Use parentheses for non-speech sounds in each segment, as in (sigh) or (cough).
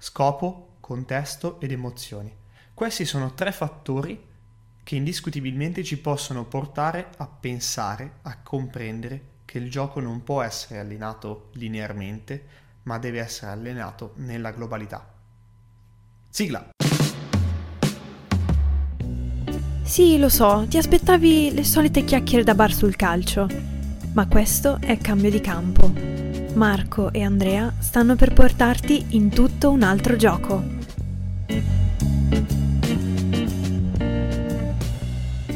Scopo, contesto ed emozioni. Questi sono tre fattori che indiscutibilmente ci possono portare a pensare, a comprendere che il gioco non può essere allenato linearmente, ma deve essere allenato nella globalità. Sigla! Sì, lo so, ti aspettavi le solite chiacchiere da bar sul calcio, ma questo è cambio di campo. Marco e Andrea stanno per portarti in tutto un altro gioco.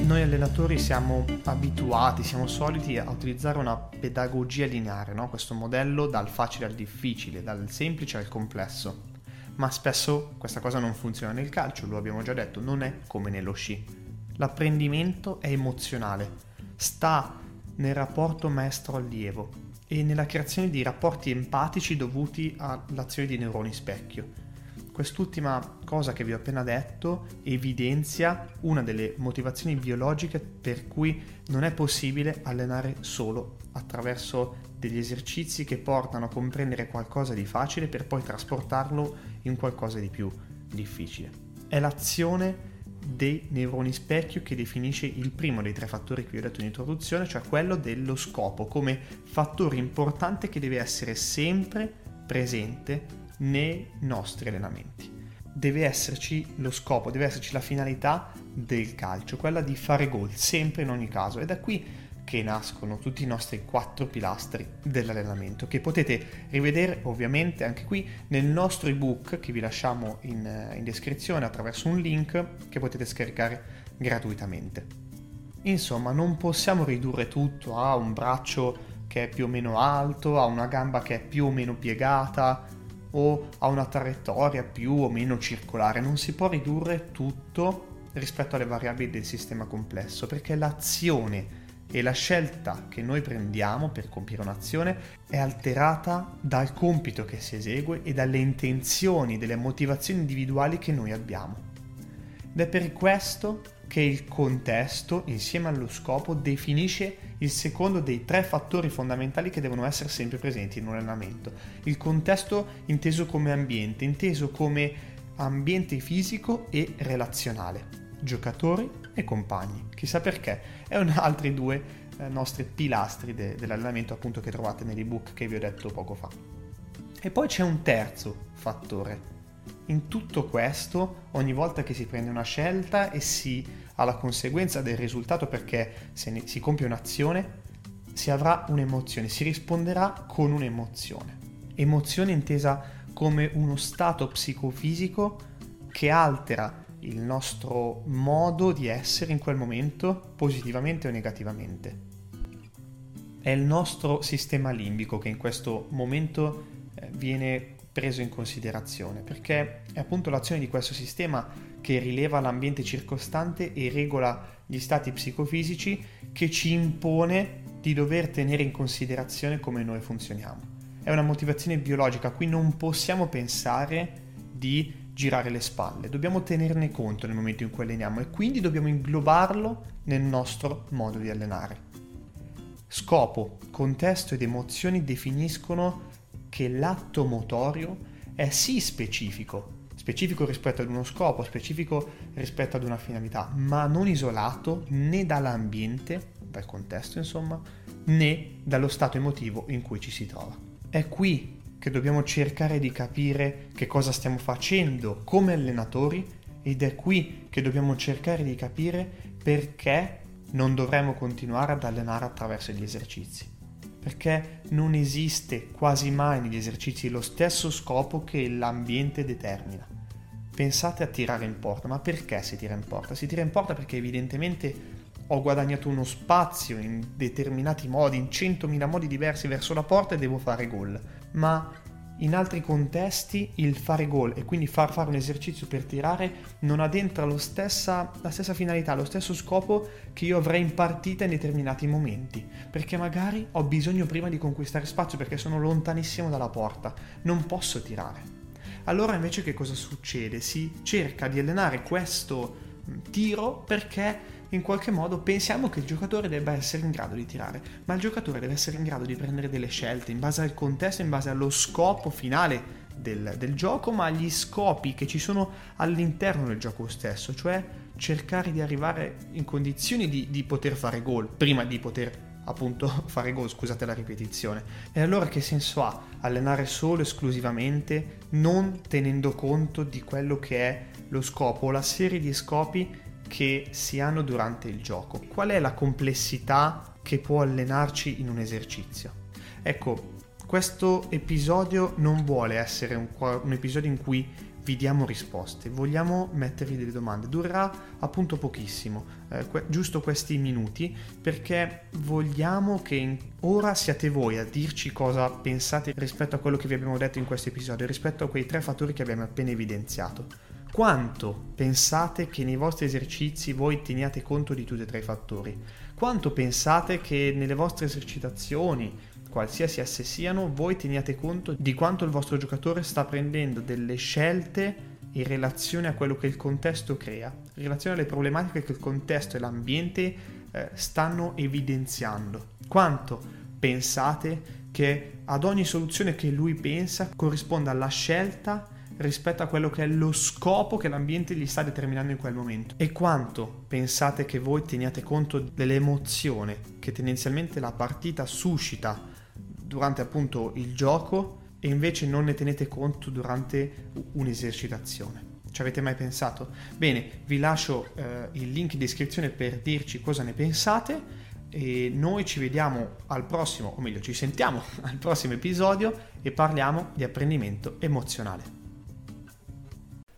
Noi allenatori siamo abituati, siamo soliti a utilizzare una pedagogia lineare, no? questo modello dal facile al difficile, dal semplice al complesso. Ma spesso questa cosa non funziona nel calcio, lo abbiamo già detto, non è come nello sci L'apprendimento è emozionale, sta nel rapporto maestro-allievo e nella creazione di rapporti empatici dovuti all'azione di neuroni specchio. Quest'ultima cosa che vi ho appena detto evidenzia una delle motivazioni biologiche per cui non è possibile allenare solo attraverso degli esercizi che portano a comprendere qualcosa di facile per poi trasportarlo in qualcosa di più difficile. È l'azione dei neuroni specchio che definisce il primo dei tre fattori che vi ho detto in introduzione, cioè quello dello scopo, come fattore importante che deve essere sempre presente nei nostri allenamenti. Deve esserci lo scopo, deve esserci la finalità del calcio, quella di fare gol, sempre in ogni caso. E da qui che nascono tutti i nostri quattro pilastri dell'allenamento che potete rivedere ovviamente anche qui nel nostro ebook che vi lasciamo in, eh, in descrizione attraverso un link che potete scaricare gratuitamente. Insomma, non possiamo ridurre tutto a un braccio che è più o meno alto, a una gamba che è più o meno piegata o a una traiettoria più o meno circolare. Non si può ridurre tutto rispetto alle variabili del sistema complesso perché l'azione e la scelta che noi prendiamo per compiere un'azione è alterata dal compito che si esegue e dalle intenzioni, delle motivazioni individuali che noi abbiamo. Ed è per questo che il contesto, insieme allo scopo, definisce il secondo dei tre fattori fondamentali che devono essere sempre presenti in un allenamento. Il contesto inteso come ambiente, inteso come ambiente fisico e relazionale giocatori e compagni. Chissà perché, è un altri due eh, nostri pilastri de- dell'allenamento appunto che trovate nell'ebook che vi ho detto poco fa. E poi c'è un terzo fattore. In tutto questo, ogni volta che si prende una scelta e si ha la conseguenza del risultato perché se ne- si compie un'azione, si avrà un'emozione, si risponderà con un'emozione. Emozione intesa come uno stato psicofisico che altera il nostro modo di essere in quel momento, positivamente o negativamente. È il nostro sistema limbico che in questo momento eh, viene preso in considerazione, perché è appunto l'azione di questo sistema che rileva l'ambiente circostante e regola gli stati psicofisici che ci impone di dover tenere in considerazione come noi funzioniamo. È una motivazione biologica, qui non possiamo pensare di girare le spalle, dobbiamo tenerne conto nel momento in cui alleniamo e quindi dobbiamo inglobarlo nel nostro modo di allenare. Scopo, contesto ed emozioni definiscono che l'atto motorio è sì specifico, specifico rispetto ad uno scopo, specifico rispetto ad una finalità, ma non isolato né dall'ambiente, dal contesto insomma, né dallo stato emotivo in cui ci si trova. È qui che dobbiamo cercare di capire che cosa stiamo facendo come allenatori ed è qui che dobbiamo cercare di capire perché non dovremmo continuare ad allenare attraverso gli esercizi. Perché non esiste quasi mai negli esercizi lo stesso scopo che l'ambiente determina. Pensate a tirare in porta, ma perché si tira in porta? Si tira in porta perché evidentemente ho guadagnato uno spazio in determinati modi, in centomila modi diversi verso la porta e devo fare gol ma in altri contesti il fare gol e quindi far fare un esercizio per tirare non addentra stessa, la stessa finalità, lo stesso scopo che io avrei in partita in determinati momenti, perché magari ho bisogno prima di conquistare spazio perché sono lontanissimo dalla porta, non posso tirare. Allora invece che cosa succede? Si cerca di allenare questo tiro perché in qualche modo pensiamo che il giocatore debba essere in grado di tirare, ma il giocatore deve essere in grado di prendere delle scelte in base al contesto, in base allo scopo finale del, del, gioco, ma agli scopi che ci sono all'interno del gioco stesso, cioè cercare di arrivare in condizioni di, di poter fare gol prima di poter appunto (laughs) fare gol, scusate la ripetizione. E allora che senso ha allenare solo esclusivamente non tenendo conto di quello che è lo scopo la serie di scopi che si hanno durante il gioco? Qual è la complessità che può allenarci in un esercizio? Ecco, questo episodio non vuole essere un, un episodio in cui vi diamo risposte, vogliamo mettervi delle domande. Durerà appunto pochissimo, eh, que- giusto questi minuti, perché vogliamo che ora siate voi a dirci cosa pensate rispetto a quello che vi abbiamo detto in questo episodio, rispetto a quei tre fattori che abbiamo appena evidenziato. Quanto pensate che nei vostri esercizi voi teniate conto di tutti e tre i fattori? Quanto pensate che nelle vostre esercitazioni, qualsiasi esse siano, voi teniate conto di quanto il vostro giocatore sta prendendo delle scelte in relazione a quello che il contesto crea, in relazione alle problematiche che il contesto e l'ambiente eh, stanno evidenziando. Quanto pensate che ad ogni soluzione che lui pensa corrisponda alla scelta rispetto a quello che è lo scopo che l'ambiente gli sta determinando in quel momento. E quanto pensate che voi teniate conto dell'emozione che tendenzialmente la partita suscita durante appunto il gioco e invece non ne tenete conto durante un'esercitazione. Ci avete mai pensato? Bene, vi lascio eh, il link in descrizione per dirci cosa ne pensate e noi ci vediamo al prossimo, o meglio ci sentiamo (laughs) al prossimo episodio e parliamo di apprendimento emozionale.